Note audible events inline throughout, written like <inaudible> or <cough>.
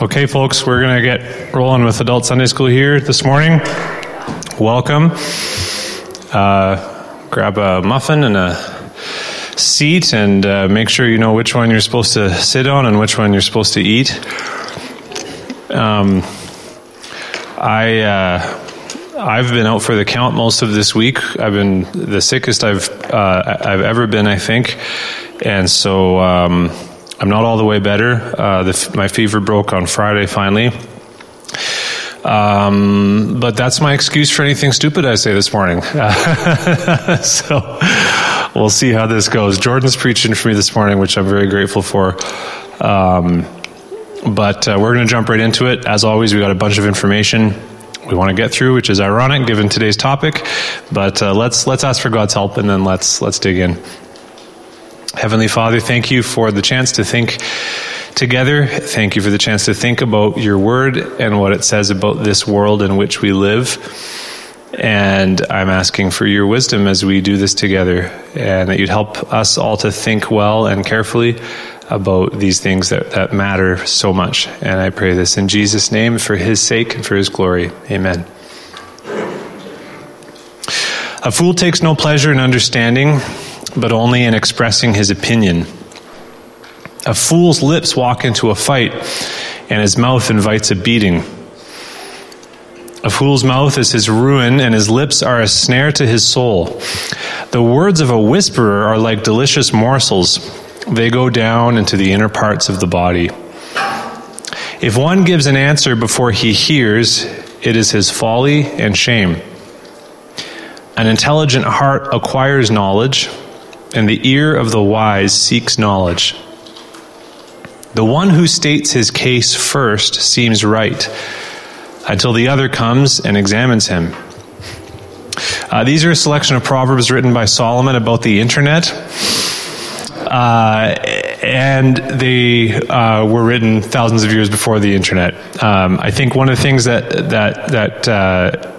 Okay, folks, we're going to get rolling with Adult Sunday School here this morning. Welcome. Uh, grab a muffin and a seat and uh, make sure you know which one you're supposed to sit on and which one you're supposed to eat. Um, I. Uh, I've been out for the count most of this week. I've been the sickest I've uh, I've ever been, I think, and so um, I'm not all the way better. Uh, the, my fever broke on Friday finally. Um, but that's my excuse for anything stupid I say this morning. <laughs> so we'll see how this goes. Jordan's preaching for me this morning, which I'm very grateful for. Um, but uh, we're going to jump right into it. As always, we got a bunch of information we want to get through, which is ironic given today's topic. But uh, let's let's ask for God's help and then let's let's dig in. Heavenly Father, thank you for the chance to think together. Thank you for the chance to think about your word and what it says about this world in which we live. And I'm asking for your wisdom as we do this together, and that you'd help us all to think well and carefully about these things that, that matter so much. And I pray this in Jesus' name for his sake and for his glory. Amen. A fool takes no pleasure in understanding, but only in expressing his opinion. A fool's lips walk into a fight, and his mouth invites a beating. A fool's mouth is his ruin, and his lips are a snare to his soul. The words of a whisperer are like delicious morsels they go down into the inner parts of the body. If one gives an answer before he hears, it is his folly and shame. An intelligent heart acquires knowledge, and the ear of the wise seeks knowledge. The one who states his case first seems right, until the other comes and examines him. Uh, these are a selection of proverbs written by Solomon about the internet. Uh, and they uh, were written thousands of years before the internet. Um, I think one of the things that that that uh,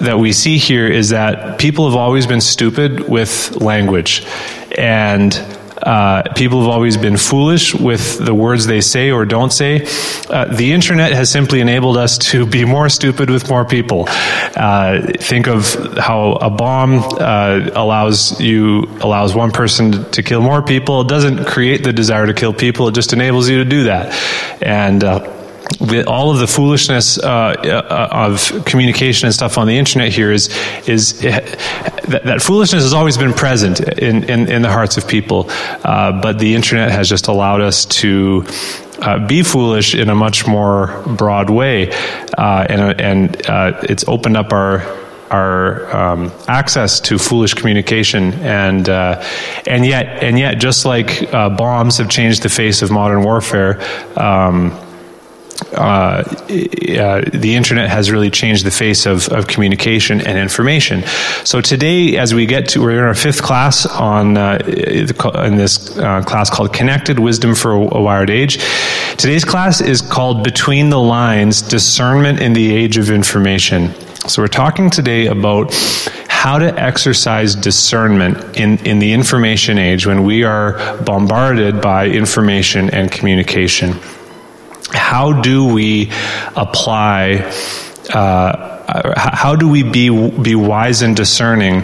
that we see here is that people have always been stupid with language, and uh, people have always been foolish with the words they say or don't say. Uh, the internet has simply enabled us to be more stupid with more people. Uh, think of how a bomb uh, allows you allows one person to kill more people. It doesn't create the desire to kill people. It just enables you to do that, and all of the foolishness uh, uh, of communication and stuff on the internet here is is that, that foolishness has always been present in, in, in the hearts of people, uh, but the internet has just allowed us to. Uh, be foolish in a much more broad way, uh, and and uh, it's opened up our our um, access to foolish communication, and uh, and yet and yet, just like uh, bombs have changed the face of modern warfare. Um, uh, uh, the internet has really changed the face of, of communication and information. So today, as we get to, we're in our fifth class on uh, in this uh, class called "Connected Wisdom for a Wired Age." Today's class is called "Between the Lines: Discernment in the Age of Information." So we're talking today about how to exercise discernment in, in the information age when we are bombarded by information and communication how do we apply uh, how do we be be wise and discerning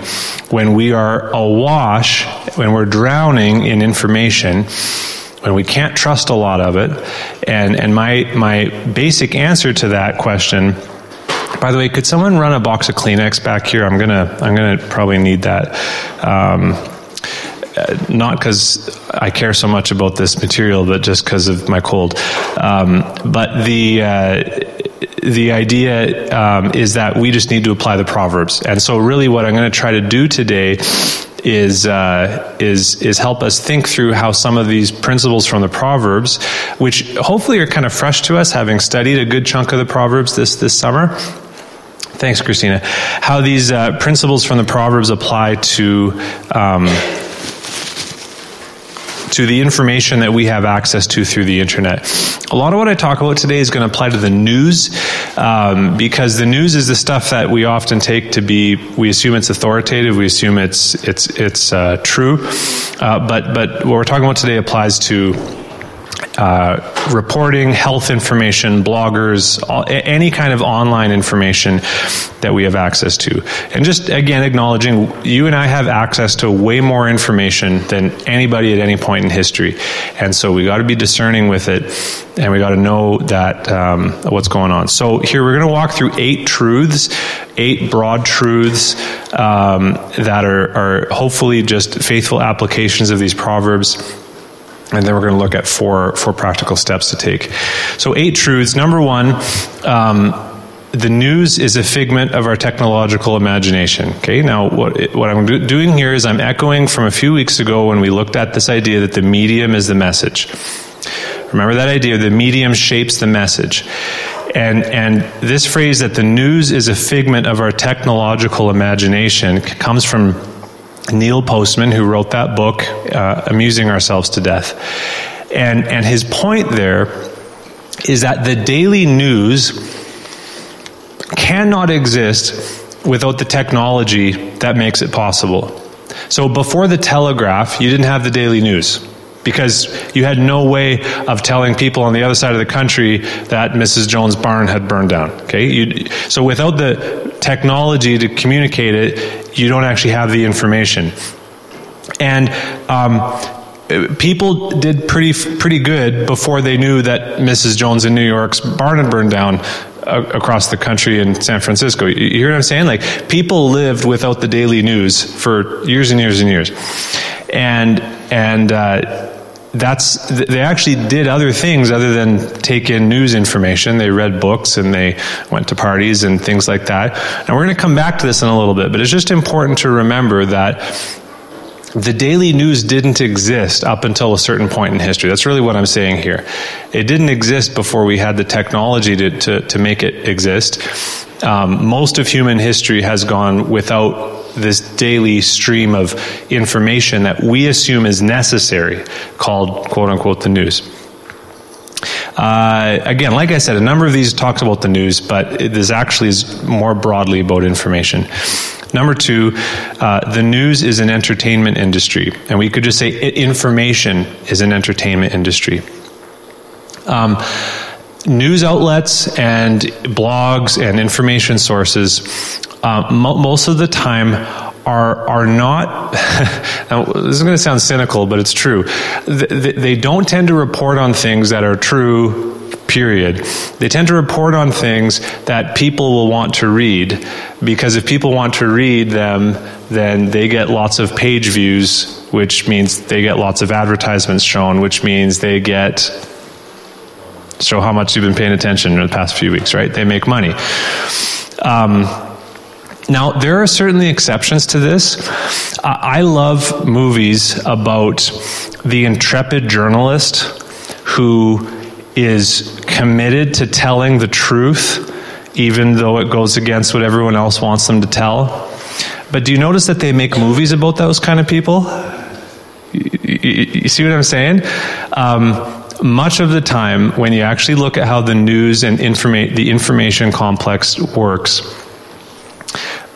when we are awash when we're drowning in information when we can't trust a lot of it? And and my my basic answer to that question by the way could someone run a box of kleenex back here? I'm gonna i'm gonna probably need that. Um, not because I care so much about this material, but just because of my cold. Um, but the uh, the idea um, is that we just need to apply the proverbs, and so really, what I'm going to try to do today is uh, is is help us think through how some of these principles from the proverbs, which hopefully are kind of fresh to us, having studied a good chunk of the proverbs this this summer. Thanks, Christina. How these uh, principles from the proverbs apply to um, to the information that we have access to through the internet. A lot of what I talk about today is going to apply to the news um, because the news is the stuff that we often take to be. We assume it's authoritative. We assume it's it's it's uh, true. Uh, but but what we're talking about today applies to uh, reporting, health information, bloggers, all, any kind of online information that we have access to. And just again, acknowledging you and I have access to way more information than anybody at any point in history. And so we got to be discerning with it and we got to know that um, what's going on. So here we're going to walk through eight truths, eight broad truths um, that are, are hopefully just faithful applications of these proverbs and then we're going to look at four four practical steps to take. So eight truths. Number one. Um, the news is a figment of our technological imagination. Okay, now what, what I'm doing here is I'm echoing from a few weeks ago when we looked at this idea that the medium is the message. Remember that idea, the medium shapes the message. And, and this phrase that the news is a figment of our technological imagination comes from Neil Postman, who wrote that book, uh, Amusing Ourselves to Death. And, and his point there is that the daily news cannot exist without the technology that makes it possible. So before the telegraph, you didn't have the daily news because you had no way of telling people on the other side of the country that Mrs. Jones' barn had burned down. Okay, you, so without the technology to communicate it, you don't actually have the information. And um, people did pretty pretty good before they knew that Mrs. Jones in New York's barn had burned down uh, across the country in San Francisco. You hear what I'm saying? Like people lived without the daily news for years and years and years, and and. Uh, that's they actually did other things other than take in news information. They read books and they went to parties and things like that. And we're going to come back to this in a little bit but it's just important to remember that the daily news didn't exist up until a certain point in history. That's really what I'm saying here. It didn't exist before we had the technology to, to, to make it exist. Um, most of human history has gone without this daily stream of information that we assume is necessary, called quote unquote the news. Uh, again, like I said, a number of these talks about the news, but this actually is more broadly about information. Number two, uh, the news is an entertainment industry, and we could just say information is an entertainment industry. Um, news outlets and blogs and information sources uh, mo- most of the time are are not. <laughs> this is going to sound cynical, but it's true. They, they don't tend to report on things that are true. Period. They tend to report on things that people will want to read because if people want to read them, then they get lots of page views, which means they get lots of advertisements shown, which means they get show how much you've been paying attention in the past few weeks, right? They make money. Um, now, there are certainly exceptions to this. I love movies about the intrepid journalist who is committed to telling the truth, even though it goes against what everyone else wants them to tell. But do you notice that they make movies about those kind of people? You, see what I'm saying? Um, much of the time, when you actually look at how the news and informa- the information complex works,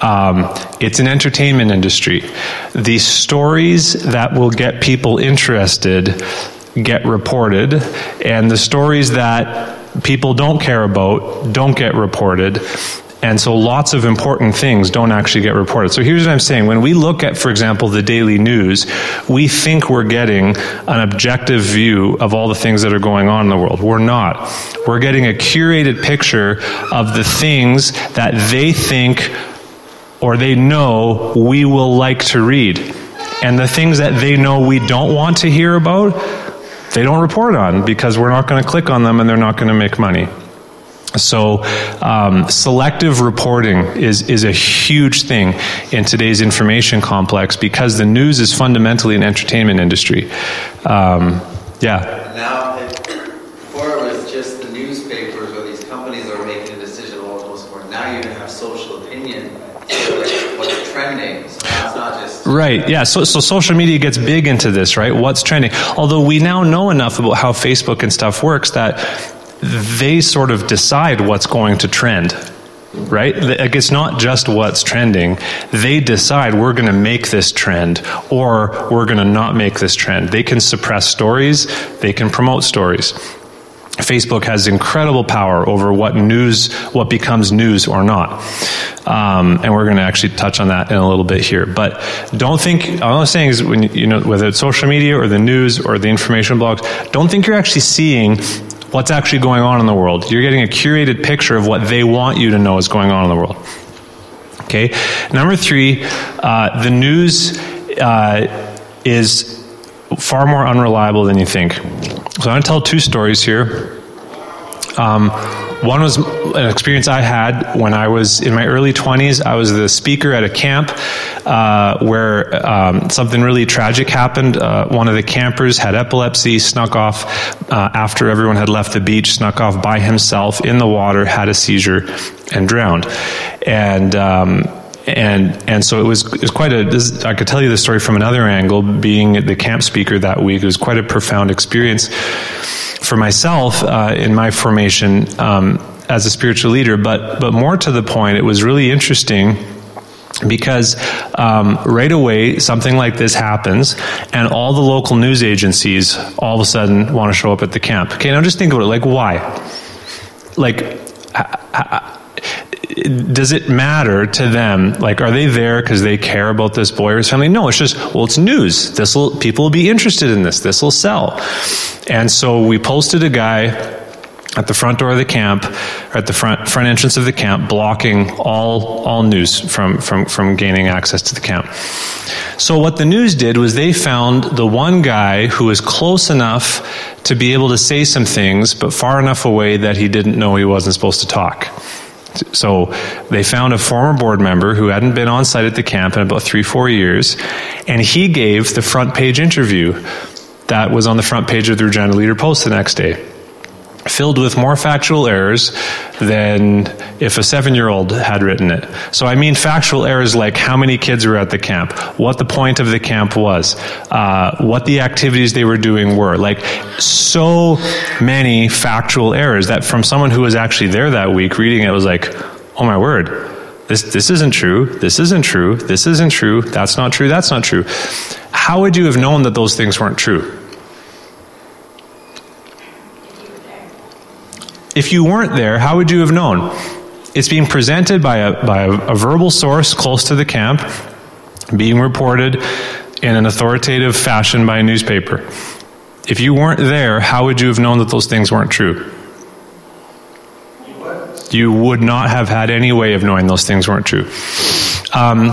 um, it's an entertainment industry. The stories that will get people interested get reported, and the stories that people don't care about don't get reported. And so lots of important things don't actually get reported. So here's what I'm saying. When we look at, for example, the daily news, we think we're getting an objective view of all the things that are going on in the world. We're not. We're getting a curated picture of the things that they think or they know we will like to read. And the things that they know we don't want to hear about, they don't report on because we're not going to click on them and they're not going to make money. So, um, selective reporting is, is a huge thing in today's information complex because the news is fundamentally an entertainment industry. Um, yeah. Now, before it was just the newspapers or these companies that were making a decision what was most important. Now you have social opinion what's trending. So it's not just Right. Yeah. So, so social media gets big into this, right? What's trending? Although we now know enough about how Facebook and stuff works that they sort of decide what's going to trend. right? Like it's not just what's trending. They decide we're going to make this trend or we're going to not make this trend. They can suppress stories, they can promote stories. Facebook has incredible power over what news, what becomes news or not. Um, and we're going to actually touch on that in a little bit here. But don't think, all I'm saying is when, you know, whether it's social media or the news or the information blogs, don't think you're actually seeing what's actually going on in the world. You're getting a curated picture of what they want you to know is going on in the world. Okay? Number three, uh, the news uh, is far more unreliable than you think. So I'm going to tell two stories here. Um, one was an experience I had when I was in my early 20s. I was the speaker at a camp uh, where um, something really tragic happened. Uh, one of the campers had epilepsy, snuck off uh, after everyone had left the beach, snuck off by himself in the water, had a seizure, and drowned. And um, and and so it was it was quite a. This, I could tell you the story from another angle. Being the camp speaker that week, it was quite a profound experience for myself uh, in my formation um, as a spiritual leader. But but more to the point, it was really interesting because um, right away something like this happens and all the local news agencies all of a sudden want to show up at the camp okay now just think about it like why like does it matter to them? Like, are they there because they care about this boy or his family? No, it's just, well, it's news. This will, people will be interested in this. This will sell. And so we posted a guy at the front door of the camp, or at the front front entrance of the camp, blocking all all news from from from gaining access to the camp. So what the news did was they found the one guy who was close enough to be able to say some things, but far enough away that he didn't know he wasn't supposed to talk. So they found a former board member who hadn't been on site at the camp in about three, four years, and he gave the front page interview that was on the front page of the Regina Leader Post the next day filled with more factual errors than if a seven year old had written it. So I mean factual errors like how many kids were at the camp, what the point of the camp was, uh, what the activities they were doing were. Like so many factual errors that from someone who was actually there that week reading it was like, oh my word. This, this isn't true. This isn't true. This isn't true. That's not true. That's not true. How would you have known that those things weren't true? If you weren't there, how would you have known? It's being presented by a, by a, a verbal source close to the camp, being reported in an authoritative fashion by a newspaper. If you weren't there, how would you have known that those things weren't true? You would not have had any way of knowing those things weren't true. Um,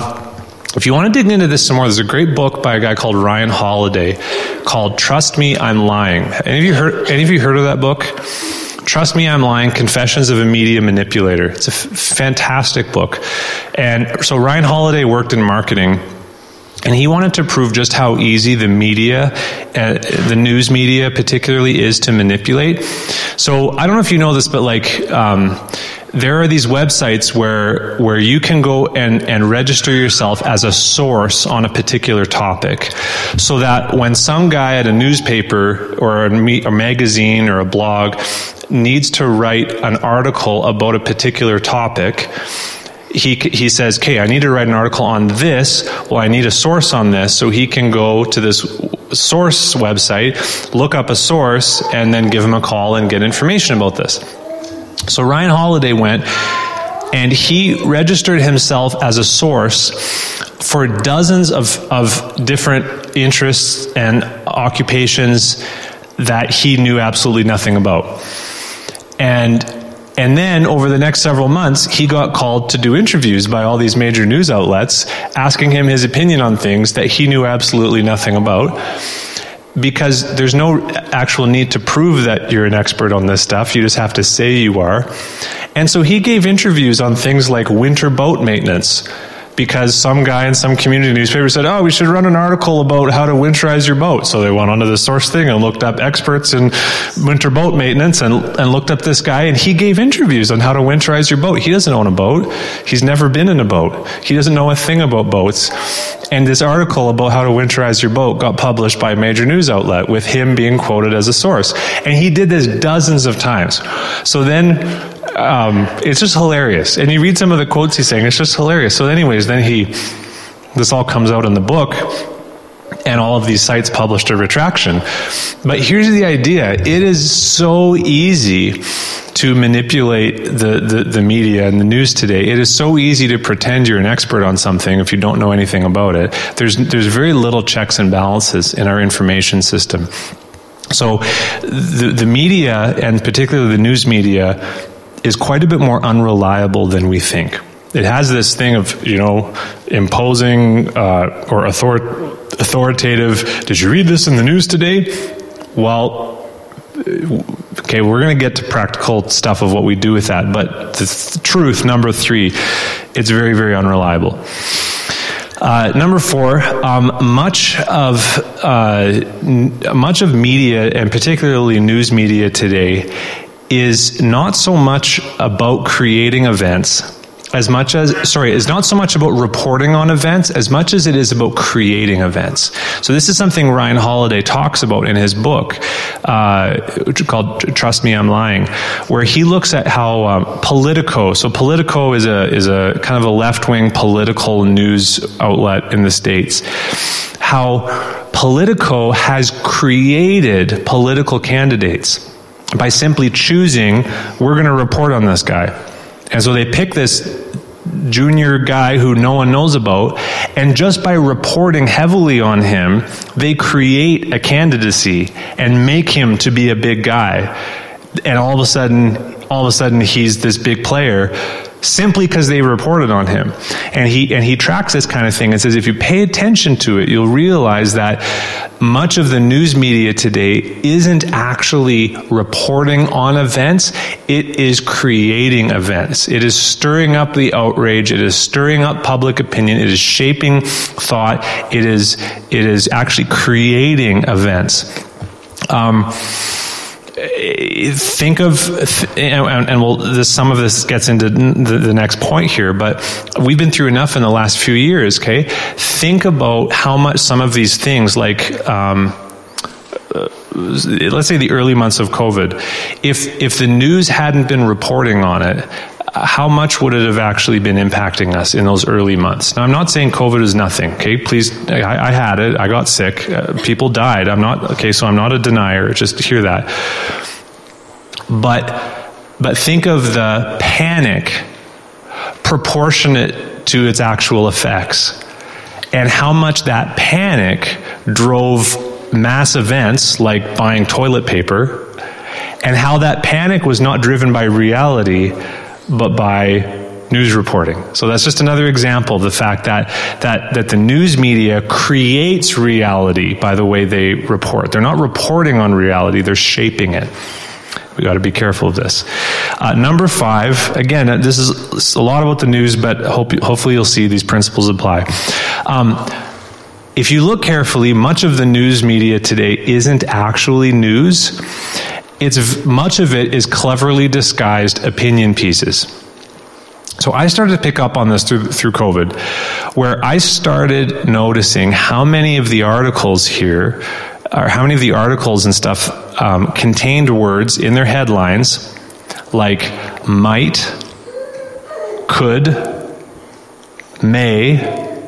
if you want to dig into this some more, there's a great book by a guy called Ryan Holiday called "Trust Me, I'm Lying." Any of you heard? Any of you heard of that book? Trust Me, I'm Lying Confessions of a Media Manipulator. It's a f- fantastic book. And so Ryan Holiday worked in marketing. And he wanted to prove just how easy the media, uh, the news media particularly, is to manipulate. So I don't know if you know this, but like, um, there are these websites where where you can go and, and register yourself as a source on a particular topic so that when some guy at a newspaper or a, a magazine or a blog needs to write an article about a particular topic he, he says, okay, I need to write an article on this. Well, I need a source on this. So he can go to this source website, look up a source, and then give him a call and get information about this. So Ryan Holiday went and he registered himself as a source for dozens of, of different interests and occupations that he knew absolutely nothing about. And and then over the next several months, he got called to do interviews by all these major news outlets asking him his opinion on things that he knew absolutely nothing about because there's no actual need to prove that you're an expert on this stuff. You just have to say you are. And so he gave interviews on things like winter boat maintenance because some guy in some community newspaper said, Oh, we should run an article about how to winterize your boat. So they went onto the source thing and looked up experts in winter boat maintenance and, and looked up this guy and he gave interviews on how to winterize your boat. He doesn't own a boat. He's never been in a boat. He doesn't know a thing about boats. And this article about how to winterize your boat got published by a major news outlet with him being quoted as a source. And he did this dozens of times. So then um, it's just hilarious. And you read some of the quotes he's saying, it's just hilarious. So, anyways, then he, this all comes out in the book, and all of these sites published a retraction. But here's the idea it is so easy to manipulate the, the, the, media and the news today. It is so easy to pretend you're an expert on something if you don't know anything about it. There's, there's very little checks and balances in our information system. So the, the media, and particularly the news media, is quite a bit more unreliable than we think. It has this thing of, you know, imposing uh, or author- authoritative. Did you read this in the news today? Well, okay, we're going to get to practical stuff of what we do with that. But the th- truth, number three, it's very, very unreliable. Uh, number four, um, much of uh, n- much of media, and particularly news media today, is not so much about creating events as much as sorry is not so much about reporting on events as much as it is about creating events. So this is something ryan holiday talks about in his book uh, called trust me i'm lying where he looks at how um, politico so politico is a is a kind of a left-wing political news outlet in the states how politico has created political candidates by simply choosing we're going to report on this guy and so they pick this junior guy who no one knows about, and just by reporting heavily on him, they create a candidacy and make him to be a big guy. And all of a sudden, all of a sudden, he's this big player simply because they reported on him. And he and he tracks this kind of thing and says if you pay attention to it, you'll realize that much of the news media today isn't actually reporting on events, it is creating events. It is stirring up the outrage, it is stirring up public opinion, it is shaping thought, it is it is actually creating events. Um, think of and, and we'll this, some of this gets into the, the, next point here but we've been through enough in the last few years okay? Think about how much some of these things like um, let's say the early months of covid. If if the news hadn't been reporting on it how much would it have actually been impacting us in those early months? Now, I'm not saying COVID is nothing, okay? Please, I, I had it, I got sick, uh, people died. I'm not, okay, so I'm not a denier, just hear that. But, but think of the panic proportionate to its actual effects and how much that panic drove mass events like buying toilet paper and how that panic was not driven by reality but by news reporting. So that's just another example of the fact that, that, that the news media creates reality by the way they report. They're not reporting on reality, they're shaping it. We got to be careful of this. Uh, number five, again, this is a lot about the news, but hope, hopefully you'll see these principles apply. Um, if you look carefully, much of the news media today isn't actually news it's much of it is cleverly disguised opinion pieces. So I started to pick up on this through through COVID, where I started noticing how many of the articles here, or how many of the articles and stuff um, contained words in their headlines like might, could, may,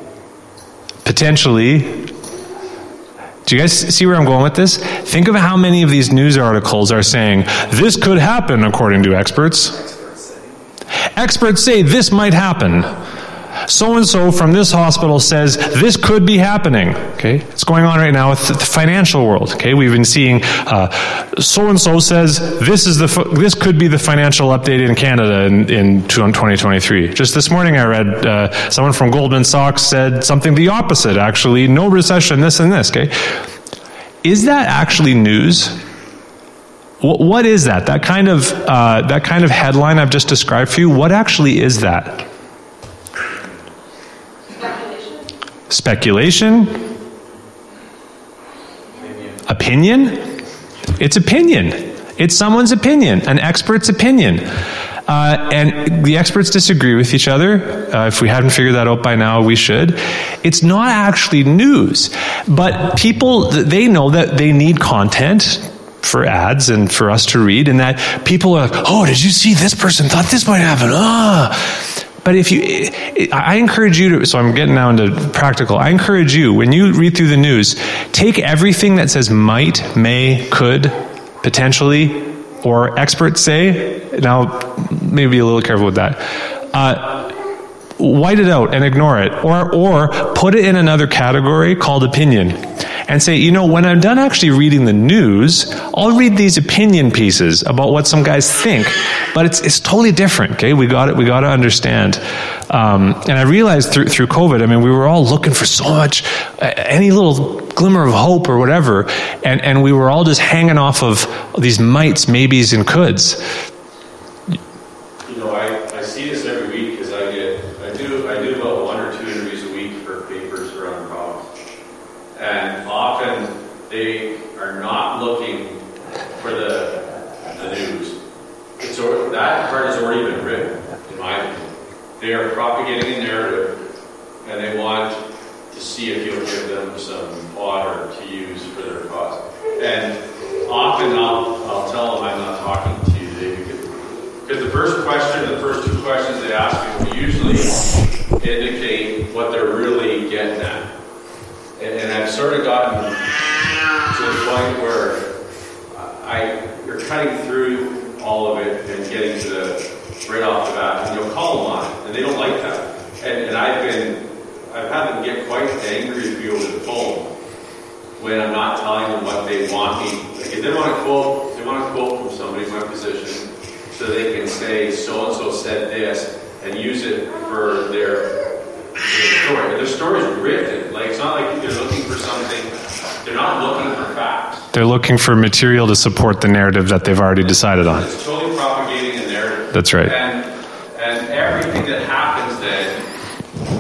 potentially, do you guys see where I'm going with this? Think of how many of these news articles are saying, this could happen according to experts. Experts say this might happen. So and so from this hospital says this could be happening. Okay, it's going on right now with the financial world. Okay, we've been seeing so and so says this is the this could be the financial update in Canada in, in 2023. Just this morning, I read uh, someone from Goldman Sachs said something the opposite. Actually, no recession. This and this. Okay, is that actually news? What is that? That kind of uh, that kind of headline I've just described for you. What actually is that? Speculation? Opinion? It's opinion. It's someone's opinion, an expert's opinion. Uh, and the experts disagree with each other. Uh, if we haven't figured that out by now, we should. It's not actually news, but people, they know that they need content for ads and for us to read, and that people are like, oh, did you see this person thought this might happen? Ah. But if you, I encourage you to, so I'm getting now into practical. I encourage you, when you read through the news, take everything that says might, may, could, potentially, or experts say. Now, maybe be a little careful with that. Uh, white it out and ignore it, or or put it in another category called opinion, and say, you know, when I'm done actually reading the news, I'll read these opinion pieces about what some guys think, but it's it's totally different. Okay, we got it. We got to understand. Um, and I realized through through COVID, I mean, we were all looking for so much, any little glimmer of hope or whatever, and and we were all just hanging off of these mites maybes, and coulds Propagating a narrative, and they want to see if you'll give them some fodder to use for their cause. And often I'll, I'll tell them I'm not talking to you, David, because the first question, the first two questions they ask me will usually indicate what they're really getting at. And, and I've sort of gotten to the point where I, you're cutting through all of it and getting to the right off the bat, and you'll call them on it, and they don't like that. And, and I've been, I've had them get quite angry with me over the phone when I'm not telling them what they want me. Like if they want to quote, they want to quote from somebody my position, so they can say so and so said this and use it for their, story. their story. And their story's written. Like it's not like they're looking for something. They're not looking for facts. They're looking for material to support the narrative that they've already decided on. It's totally a narrative. That's right. And, and everything that happens then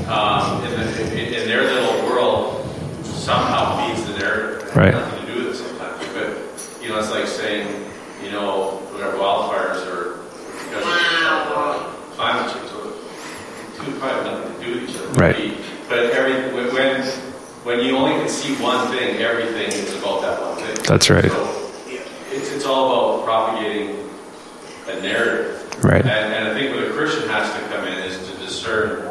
um, in, the, in, in, their little world somehow feeds the narrative. Right. Nothing to do with it sometimes. But, you know, it's like saying, you know, whatever wildfires are because of climate change. So two probably have nothing to do with each other. Right. But every, when, when you only can see one thing, everything is about that one thing. That's right. So it's, it's all about propagating a narrative. Right. And, and I think where the Christian has to come in is to discern,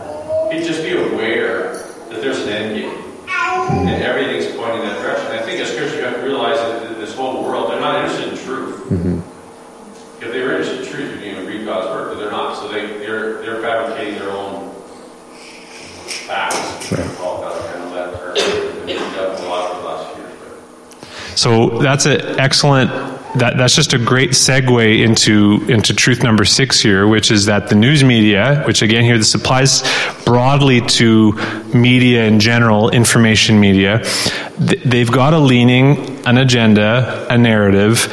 just be aware that there's an end game. Mm-hmm. And everything's pointing that direction. I think as Christians, you have to realize that this whole world, they're not interested in truth. Mm-hmm. If they were interested in truth, you'd even read God's word, but they're not. So they, they're, they're fabricating their own facts. Right. I know that term. a lot of the last years. So that's an excellent that, that's just a great segue into into truth number six here, which is that the news media, which again here this applies broadly to media in general, information media, they've got a leaning, an agenda, a narrative,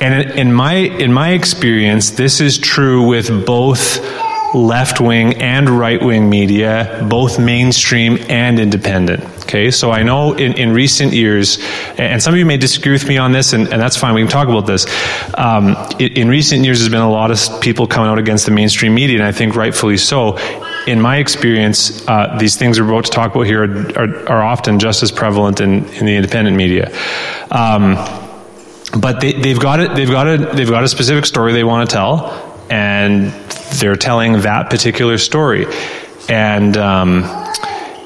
and in my in my experience, this is true with both left wing and right wing media, both mainstream and independent. Okay, so I know in, in recent years, and some of you may disagree with me on this, and, and that's fine, we can talk about this. Um, in, in recent years, there's been a lot of people coming out against the mainstream media, and I think rightfully so. In my experience, uh, these things we're about to talk about here are, are, are often just as prevalent in, in the independent media. Um, but they, have got it. They've got a. They've got a specific story they want to tell, and they're telling that particular story. And um,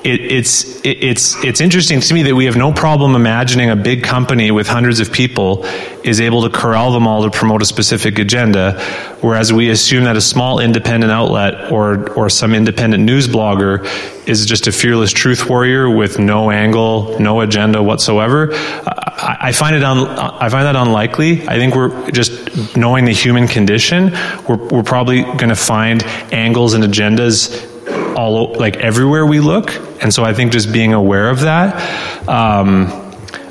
it, it's it, it's it's interesting to me that we have no problem imagining a big company with hundreds of people is able to corral them all to promote a specific agenda, whereas we assume that a small independent outlet or or some independent news blogger is just a fearless truth warrior with no angle, no agenda whatsoever. I, I find it un, I find that unlikely. I think we're just knowing the human condition. We're we're probably going to find angles and agendas all like everywhere we look, and so I think just being aware of that. Um,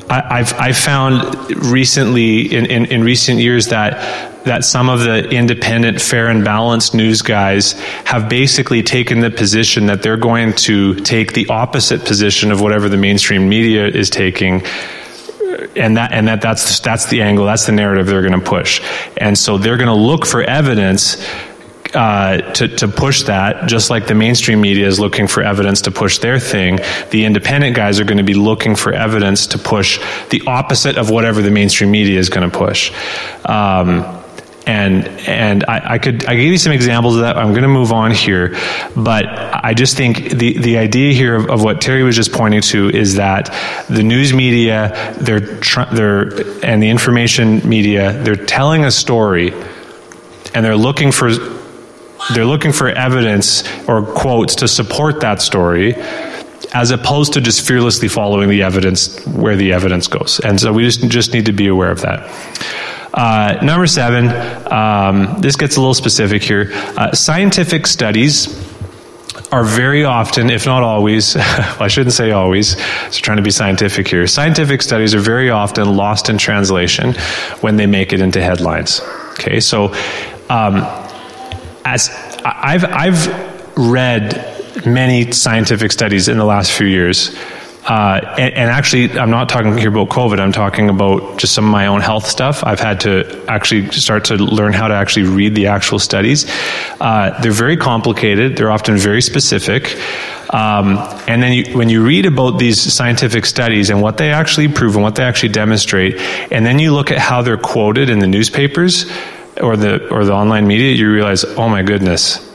I, have I've found recently in, in, in recent years that that some of the independent, fair and balanced news guys have basically taken the position that they're going to take the opposite position of whatever the mainstream media is taking and that and that that's that's the angle that's the narrative they're going to push and so they're going to look for evidence uh, to, to push that, just like the mainstream media is looking for evidence to push their thing, the independent guys are going to be looking for evidence to push the opposite of whatever the mainstream media is going to push. Um, and and I, I, could I gave you some examples of that. I'm going to move on here, but I just think the the idea here of, of what Terry was just pointing to is that the news media, they're they're and the information media, they're telling a story, and they're looking for they're looking for evidence or quotes to support that story as opposed to just fearlessly following the evidence where the evidence goes. And so we just, just need to be aware of that. Uh, number seven, um, this gets a little specific here. Uh, scientific studies are very often, if not always, <laughs> well, I shouldn't say always, so trying to be scientific here. Scientific studies are very often lost in translation when they make it into headlines. Okay, so um, as I've, I've read many scientific studies in the last few years. Uh, and, and, actually, I'm not talking here about COVID. I'm talking about just some of my own health stuff. I've had to actually start to learn how to actually read the actual studies. Uh, they're very complicated. They're often very specific. Um, and then you, when you read about these scientific studies and what they actually prove and what they actually demonstrate, and then you look at how they're quoted in the newspapers or the or the online media, you realize, oh my goodness.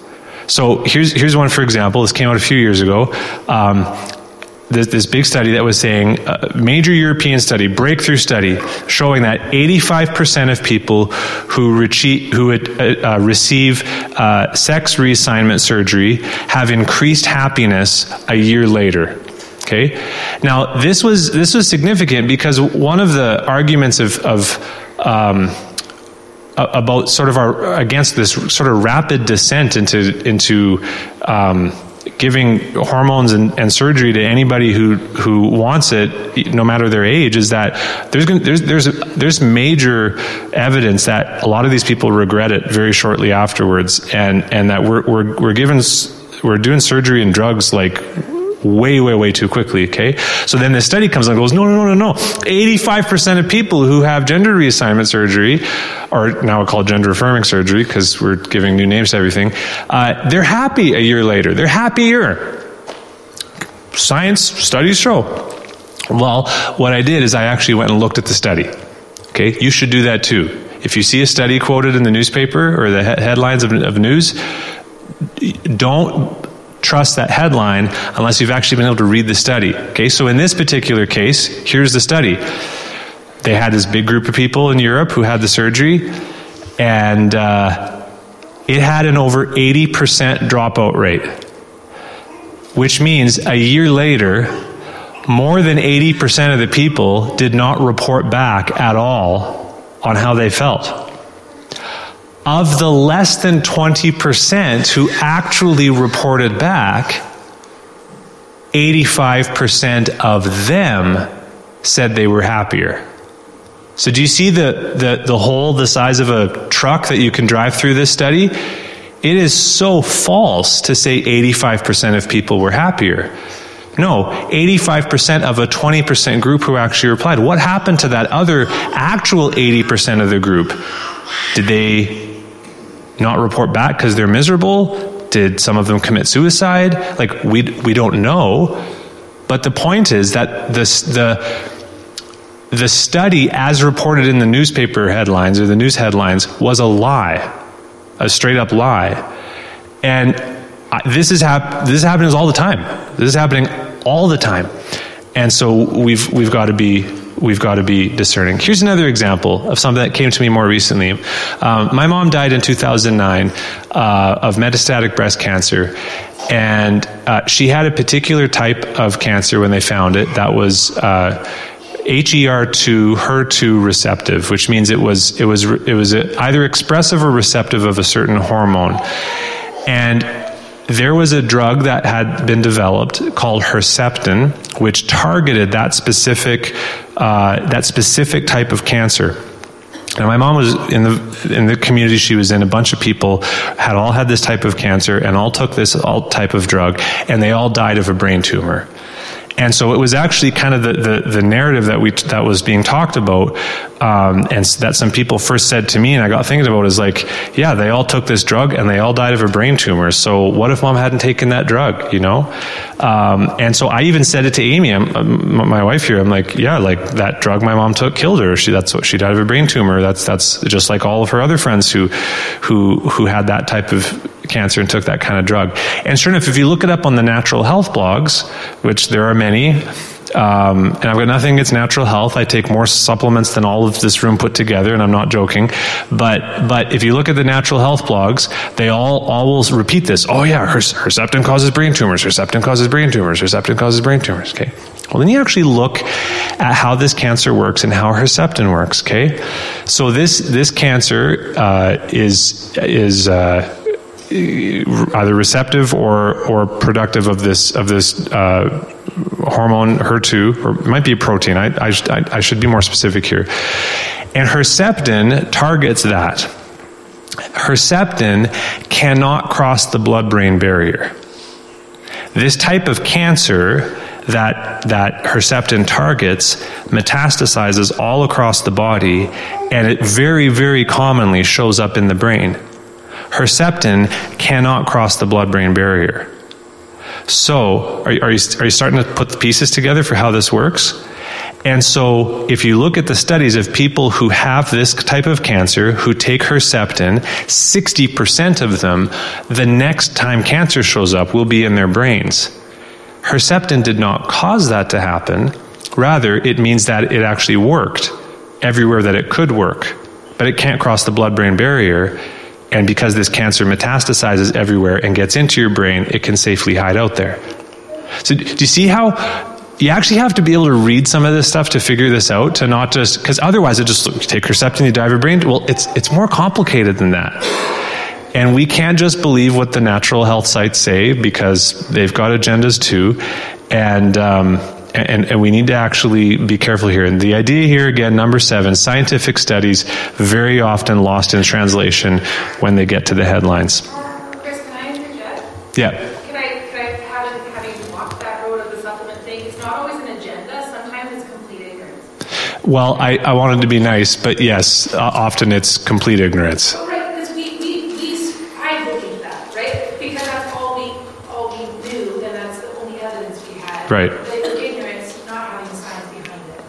So here's here's one for example. This came out a few years ago. Um, this, this, big study that was saying, uh, major European study, breakthrough study, showing that 85% of people who, rechi- who would, uh, uh, receive uh, sex reassignment surgery have increased happiness a year later. Okay, now this was this was significant because one of the arguments of, of um, about sort of our against this sort of rapid descent into into um, giving hormones and, and, surgery to anybody who who wants it, no matter their age, is that there's there's there's there's major evidence that a lot of these people regret it very shortly afterwards, and and that we're we're we're given we're doing surgery and drugs like way, way, way too quickly, okay? So then the study comes and goes, no, no, no, no, no. 85% of people who have gender reassignment surgery, or now called gender affirming surgery because we're giving new names to everything, uh, they're happy a year later. They're happier. Science studies show. Well, what I did is I actually went and looked at the study. Okay? You should do that too. If you see a study quoted in the newspaper or the he- headlines of, of news, don't trust that headline unless you've actually been able to read the study. Okay, so in this particular case, here's the study. They had this big group of people in Europe who had the surgery, and uh, it had an over 80% dropout rate, which means a year later, more than 80% of the people did not report back at all on how they felt of the less than 20% who actually reported back, 85% of them said they were happier. So, do you see the, the, the hole the size of a truck that you can drive through this study? It is so false to say 85% of people were happier. No, 85% of a 20% group who actually replied. What happened to that other actual 80% of the group? Did they not report back because they're miserable? Did some of them commit suicide? Like we we don't know. But the point is that this the the study as reported in the newspaper headlines or the news headlines was a lie. A straight up lie. And this is hap- this happens all the time. This is happening all the time. And so we've we've got to be we've got to be discerning. Here's another example of something that came to me more recently. Um, my mom died in 2009 uh, of metastatic breast cancer, and uh, she had a particular type of cancer when they found it that was. Uh, HER2 HER2 receptive, which means it was it was it was either expressive or receptive of a certain hormone, and there was a drug that had been developed called Herceptin, which targeted that specific uh, that specific type of cancer. And my mom was in the in the community she was in. A bunch of people had all had this type of cancer and all took this all type of drug, and they all died of a brain tumor. And so it was actually kind of the, the, the narrative that we that was being talked about, um, and that some people first said to me, and I got thinking about is like, yeah, they all took this drug and they all died of a brain tumor. So what if mom hadn't taken that drug? You know, um, and so I even said it to Amy, I'm, um, my wife here. I'm like, yeah, like that drug my mom took killed her. She that's what she died of a brain tumor. That's that's just like all of her other friends who who who had that type of cancer and took that kind of drug. And sure enough, if you look it up on the natural health blogs, which there are many, um, and I've got nothing against natural health. I take more supplements than all of this room put together, and I'm not joking. But but if you look at the natural health blogs, they all always repeat this. Oh yeah, Herceptin causes brain tumors. Herceptin causes brain tumors. Herceptin causes brain tumors. Okay. Well, then you actually look at how this cancer works and how Herceptin works. Okay. So this this cancer uh, is is. Uh, either receptive or or productive of this of this uh, hormone HER2, or it might be a protein. I, I, I should be more specific here. And Herceptin targets that. Herceptin cannot cross the blood-brain barrier. This type of cancer that that Herceptin targets metastasizes all across the body, and it very very commonly shows up in the brain. Herceptin cannot cross the blood brain barrier. So, are, are, you, are you starting to put the pieces together for how this works? And so, if you look at the studies of people who have this type of cancer, who take Herceptin, 60% of them, the next time cancer shows up, will be in their brains. Herceptin did not cause that to happen. Rather, it means that it actually worked everywhere that it could work, but it can't cross the blood brain barrier. And because this cancer metastasizes everywhere and gets into your brain, it can safely hide out there. So, do you see how you actually have to be able to read some of this stuff to figure this out, to not just, because otherwise it just, you take Herceptin, you of your brain. Well, it's, it's more complicated than that. And we can't just believe what the natural health sites say because they've got agendas too. And, um, and, and, we need to actually be careful here. And the idea here, again, number seven, scientific studies very often lost in translation when they get to the headlines. Chris, can I interject? Yeah. Can I, can I have, having walked that road of the supplement thing, it's not always an agenda, sometimes it's complete ignorance. Well, I, I wanted to be nice, but yes, uh, often it's complete ignorance. Oh, right, because we, we, we, I believe that, right? Because that's all we, all we knew, and that's the only evidence we had. Right.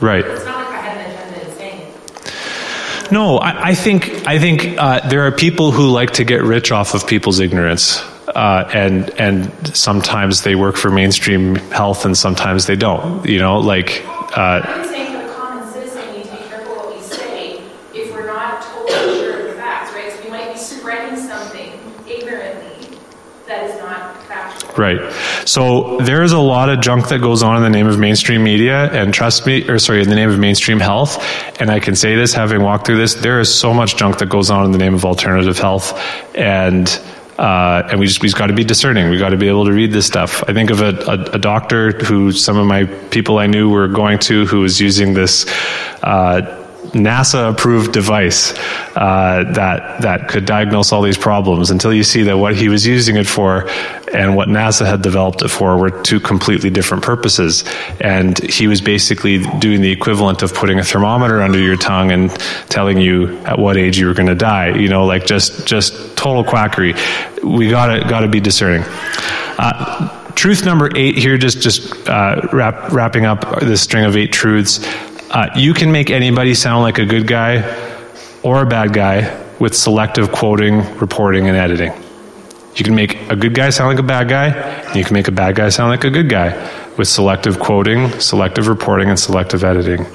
Right. It's not like I had an agenda in saying it. No, I, I think I think uh, there are people who like to get rich off of people's ignorance, uh, and and sometimes they work for mainstream health, and sometimes they don't. You know, like. Uh, I'm saying for the common citizen, we need to be careful what we say if we're not totally sure of the facts, right? So we might be spreading something ignorantly that is not factual. Right. So there is a lot of junk that goes on in the name of mainstream media, and trust me, or sorry, in the name of mainstream health. And I can say this, having walked through this, there is so much junk that goes on in the name of alternative health, and uh, and we just we've got to be discerning. We've got to be able to read this stuff. I think of a, a, a doctor who some of my people I knew were going to who was using this. Uh, NASA approved device uh, that that could diagnose all these problems until you see that what he was using it for and what NASA had developed it for were two completely different purposes. And he was basically doing the equivalent of putting a thermometer under your tongue and telling you at what age you were going to die. You know, like just just total quackery. We gotta gotta be discerning. Uh, truth number eight here, just just uh, wrap, wrapping up this string of eight truths. Uh, you can make anybody sound like a good guy or a bad guy with selective quoting, reporting, and editing. You can make a good guy sound like a bad guy, and you can make a bad guy sound like a good guy with selective quoting, selective reporting, and selective editing.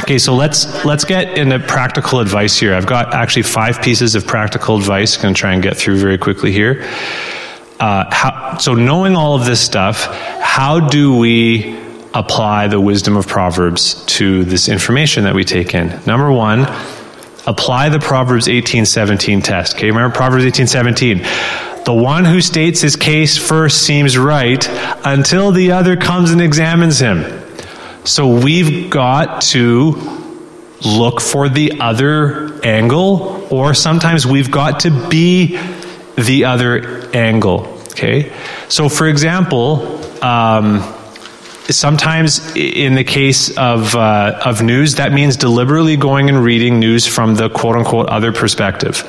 Okay, so let's let's get into practical advice here. I've got actually five pieces of practical advice. Going to try and get through very quickly here. Uh, how, so, knowing all of this stuff, how do we apply the wisdom of Proverbs to this information that we take in. Number one, apply the Proverbs 1817 test. Okay, remember Proverbs 1817? The one who states his case first seems right until the other comes and examines him. So we've got to look for the other angle, or sometimes we've got to be the other angle. Okay? So, for example, um, sometimes in the case of uh, of news, that means deliberately going and reading news from the quote unquote other perspective.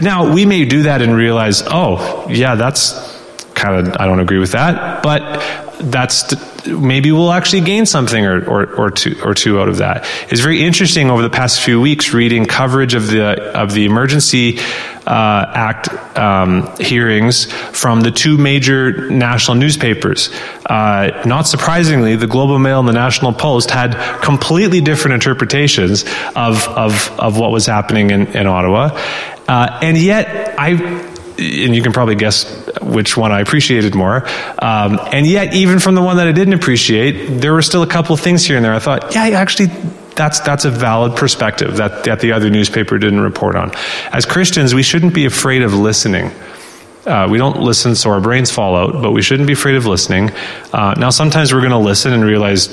Now we may do that and realize, oh yeah, that's kind of I don't agree with that, but that's maybe we'll actually gain something or, or, or, two or two out of that. It's very interesting over the past few weeks reading coverage of the of the emergency uh, act um, hearings from the two major national newspapers. Uh, not surprisingly, the Globe and Mail and the National Post had completely different interpretations of of, of what was happening in, in Ottawa, uh, and yet I and you can probably guess which one I appreciated more. Um, and yet, even from the one that I didn't appreciate, there were still a couple of things here and there. I thought, yeah, actually, that's that's a valid perspective that that the other newspaper didn't report on. As Christians, we shouldn't be afraid of listening. Uh, we don't listen so our brains fall out, but we shouldn't be afraid of listening. Uh, now, sometimes we're going to listen and realize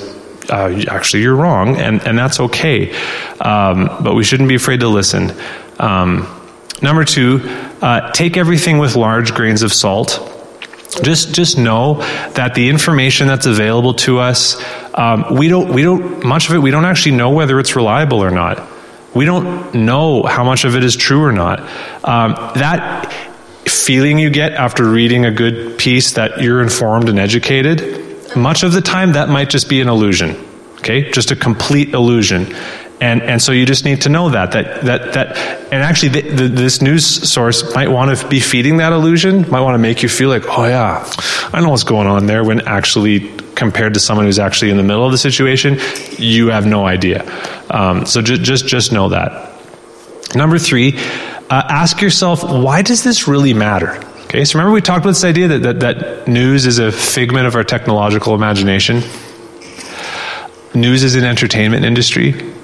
uh, actually you're wrong, and, and that's okay. Um, but we shouldn't be afraid to listen. Um, Number two, uh, take everything with large grains of salt. Just, just know that the information that's available to us, um, we don't, we don't, much of it, we don't actually know whether it's reliable or not. We don't know how much of it is true or not. Um, that feeling you get after reading a good piece that you're informed and educated, much of the time that might just be an illusion. Okay, just a complete illusion. And, and so you just need to know that, that, that, that and actually the, the, this news source might want to be feeding that illusion, might want to make you feel like, oh yeah, I know what's going on there, when actually compared to someone who's actually in the middle of the situation, you have no idea. Um, so just, just, just know that. Number three, uh, ask yourself, why does this really matter? Okay, so remember we talked about this idea that, that, that news is a figment of our technological imagination. News is an entertainment industry.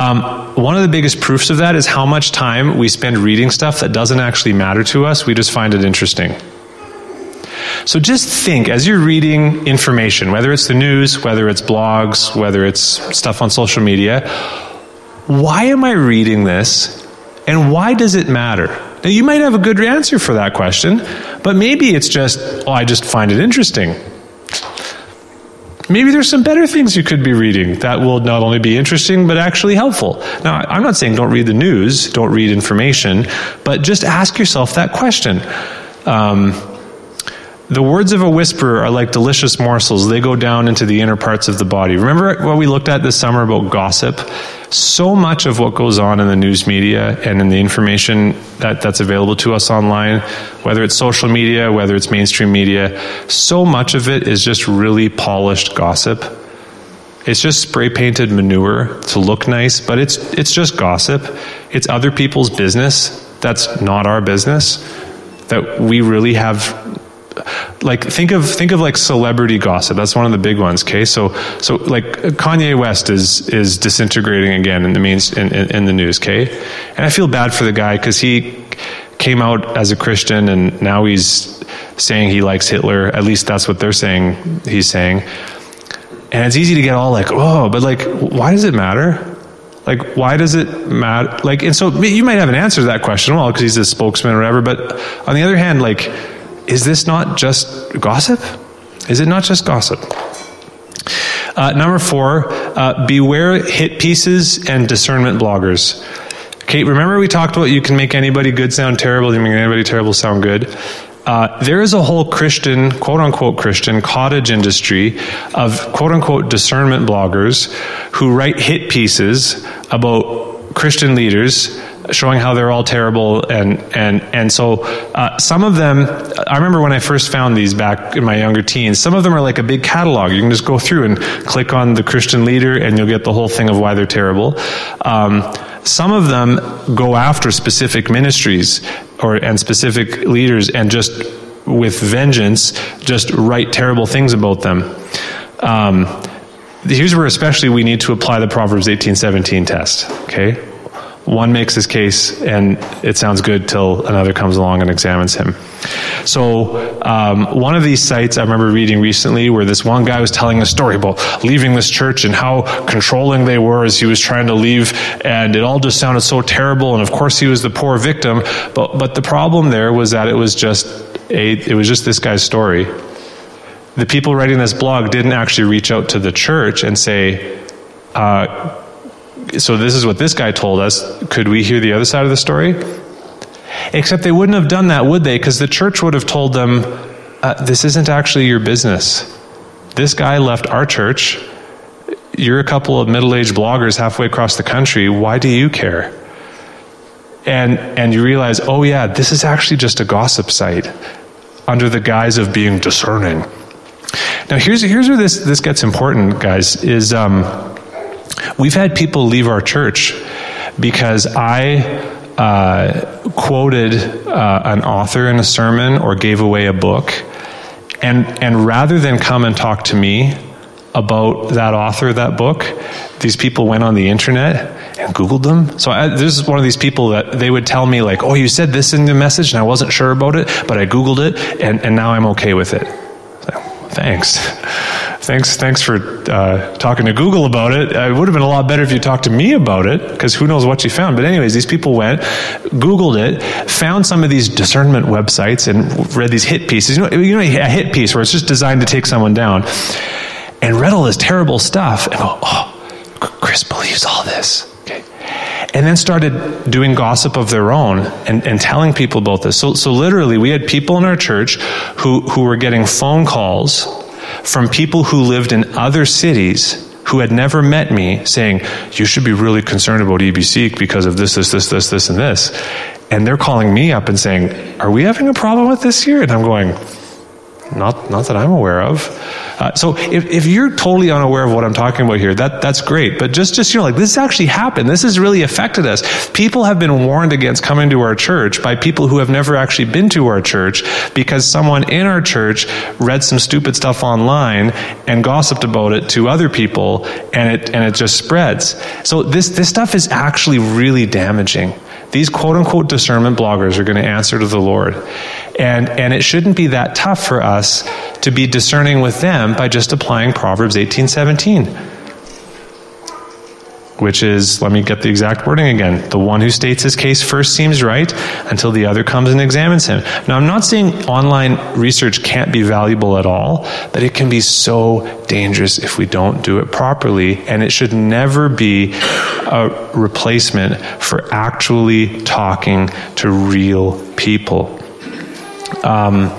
Um, one of the biggest proofs of that is how much time we spend reading stuff that doesn't actually matter to us. We just find it interesting. So just think as you're reading information, whether it's the news, whether it's blogs, whether it's stuff on social media, why am I reading this and why does it matter? Now, you might have a good answer for that question, but maybe it's just, oh, I just find it interesting. Maybe there's some better things you could be reading that will not only be interesting, but actually helpful. Now, I'm not saying don't read the news, don't read information, but just ask yourself that question. Um, the words of a whisperer are like delicious morsels. They go down into the inner parts of the body. Remember what we looked at this summer about gossip? So much of what goes on in the news media and in the information that, that's available to us online, whether it's social media, whether it's mainstream media, so much of it is just really polished gossip. It's just spray painted manure to look nice, but it's, it's just gossip. It's other people's business. That's not our business. That we really have like think of think of like celebrity gossip. That's one of the big ones. Okay, so so like Kanye West is is disintegrating again in the means in, in, in the news. Okay, and I feel bad for the guy because he came out as a Christian and now he's saying he likes Hitler. At least that's what they're saying. He's saying, and it's easy to get all like, oh, but like, why does it matter? Like, why does it matter? Like, and so you might have an answer to that question, well, because he's a spokesman or whatever. But on the other hand, like is this not just gossip? Is it not just gossip? Uh, number four, uh, beware hit pieces and discernment bloggers. Okay, remember we talked about you can make anybody good sound terrible, you make anybody terrible sound good. Uh, there is a whole Christian, quote unquote Christian, cottage industry of quote unquote discernment bloggers who write hit pieces about Christian leaders showing how they're all terrible and and and so uh, some of them i remember when i first found these back in my younger teens some of them are like a big catalog. You can just go through and click on the christian leader and you'll get the whole thing of why they're terrible. Um, some of them go after specific ministries or and specific leaders and just with vengeance just write terrible things about them. Um, here's where especially we need to apply the proverbs 1817 test okay one makes his case and it sounds good till another comes along and examines him. So, um, one of these sites I remember reading recently where this one guy was telling a story about leaving this church and how controlling they were as he was trying to leave, and it all just sounded so terrible. And of course, he was the poor victim. But but the problem there was that it was just a it was just this guy's story the people writing this blog didn't actually reach out to the church and say, uh, so this is what this guy told us. Could we hear the other side of the story? Except they wouldn't have done that, would they? Because the church would have told them, uh, this isn't actually your business. This guy left our church. You're a couple of middle aged bloggers halfway across the country. Why do you care? And, and you realize, oh, yeah, this is actually just a gossip site under the guise of being discerning. Now, here's, here's where this, this gets important, guys, is um, we've had people leave our church because I uh, quoted uh, an author in a sermon or gave away a book. And, and rather than come and talk to me about that author, that book, these people went on the internet and Googled them. So I, this is one of these people that they would tell me, like, oh, you said this in the message, and I wasn't sure about it, but I Googled it, and, and now I'm okay with it. So, thanks. Thanks, thanks for uh, talking to Google about it. It would have been a lot better if you talked to me about it, because who knows what you found. But anyways, these people went, Googled it, found some of these discernment websites, and read these hit pieces. You know, you know, a hit piece where it's just designed to take someone down, and read all this terrible stuff, and go, oh, Chris believes all this. Okay. And then started doing gossip of their own and, and telling people about this. So, so literally, we had people in our church who, who were getting phone calls from people who lived in other cities who had never met me saying, You should be really concerned about EBC because of this, this, this, this, this, and this. And they're calling me up and saying, Are we having a problem with this year? And I'm going, not, not that I'm aware of. Uh, so if, if you're totally unaware of what I'm talking about here, that, that's great. But just, just, you know, like this actually happened. This has really affected us. People have been warned against coming to our church by people who have never actually been to our church because someone in our church read some stupid stuff online and gossiped about it to other people and it, and it just spreads. So this, this stuff is actually really damaging. These quote unquote discernment bloggers are going to answer to the Lord. And, and it shouldn't be that tough for us to be discerning with them by just applying Proverbs 18 17 which is, let me get the exact wording again. The one who states his case first seems right until the other comes and examines him. Now, I'm not saying online research can't be valuable at all, but it can be so dangerous if we don't do it properly, and it should never be a replacement for actually talking to real people. Um,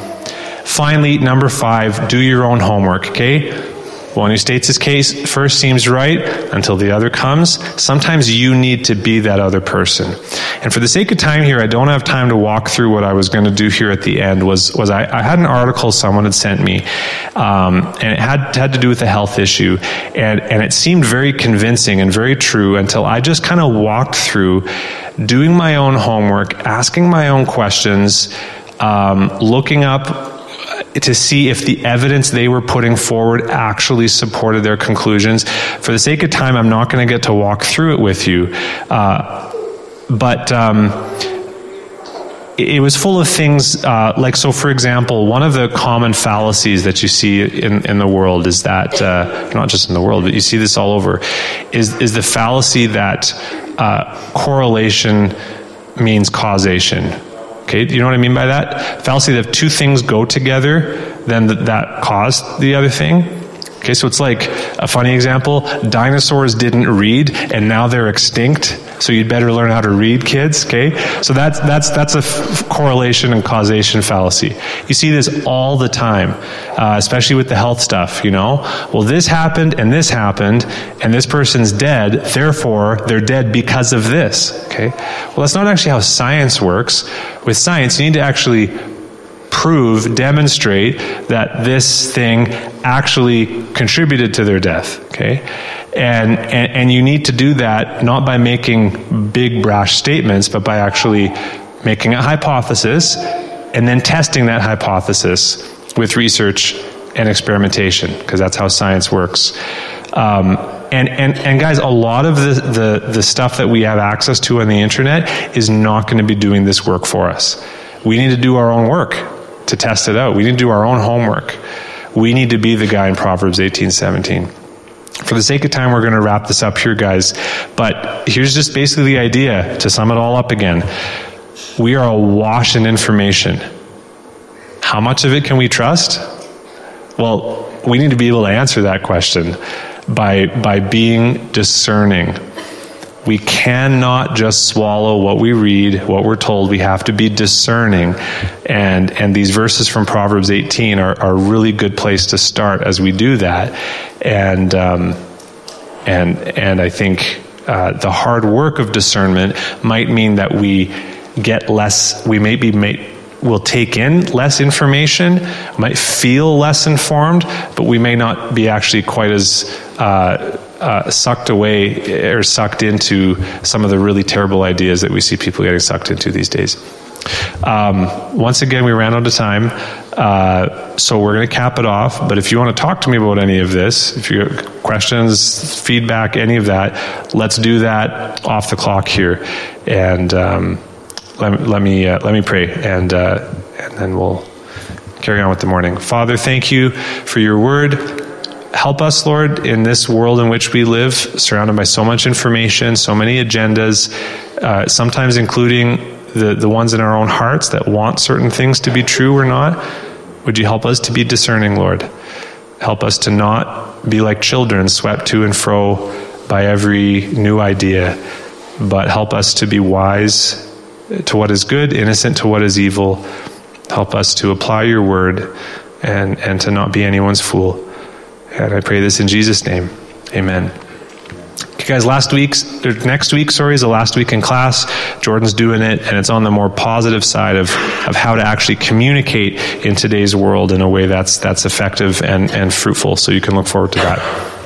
finally, number five, do your own homework, okay? One who states his case first seems right until the other comes. Sometimes you need to be that other person. And for the sake of time here, I don't have time to walk through what I was going to do here at the end. Was was I, I had an article someone had sent me, um, and it had had to do with a health issue, and and it seemed very convincing and very true until I just kind of walked through, doing my own homework, asking my own questions, um, looking up to see if the evidence they were putting forward actually supported their conclusions. For the sake of time, I'm not going to get to walk through it with you. Uh, but um, it was full of things uh, like, so for example, one of the common fallacies that you see in, in the world is that, uh, not just in the world, but you see this all over, is, is the fallacy that uh, correlation means causation Okay, you know what I mean by that? Fallacy that if two things go together, then th- that caused the other thing. Okay, so it's like a funny example dinosaurs didn't read and now they're extinct, so you'd better learn how to read, kids. Okay, so that's, that's, that's a f- correlation and causation fallacy. You see this all the time, uh, especially with the health stuff, you know? Well, this happened and this happened, and this person's dead, therefore they're dead because of this. Okay, well, that's not actually how science works. With science, you need to actually prove, demonstrate that this thing actually contributed to their death. Okay? And, and, and you need to do that not by making big, brash statements, but by actually making a hypothesis and then testing that hypothesis with research and experimentation, because that's how science works. Um, and, and, and guys, a lot of the, the, the stuff that we have access to on the internet is not going to be doing this work for us. We need to do our own work to test it out. We need to do our own homework. We need to be the guy in Proverbs 18 17. For the sake of time, we're going to wrap this up here, guys. But here's just basically the idea to sum it all up again. We are awash in information. How much of it can we trust? Well, we need to be able to answer that question by, by being discerning. We cannot just swallow what we read, what we're told. We have to be discerning. And, and these verses from Proverbs 18 are, are a really good place to start as we do that. And, um, and, and I think uh, the hard work of discernment might mean that we get less, we may be will take in less information, might feel less informed, but we may not be actually quite as uh, uh, sucked away or sucked into some of the really terrible ideas that we see people getting sucked into these days. Um, once again, we ran out of time, uh, so we're going to cap it off. But if you want to talk to me about any of this, if you have questions, feedback, any of that, let's do that off the clock here. And um, let, let, me uh, let me pray, and uh, and then we'll carry on with the morning. Father, thank you for your word. Help us, Lord, in this world in which we live, surrounded by so much information, so many agendas, uh, sometimes including the, the ones in our own hearts that want certain things to be true or not. Would you help us to be discerning, Lord? Help us to not be like children swept to and fro by every new idea, but help us to be wise to what is good, innocent to what is evil. Help us to apply your word and, and to not be anyone's fool. And I pray this in Jesus' name. Amen. Okay, guys, last week's, or next week, sorry, is the last week in class. Jordan's doing it, and it's on the more positive side of, of how to actually communicate in today's world in a way that's, that's effective and, and fruitful. So you can look forward to that.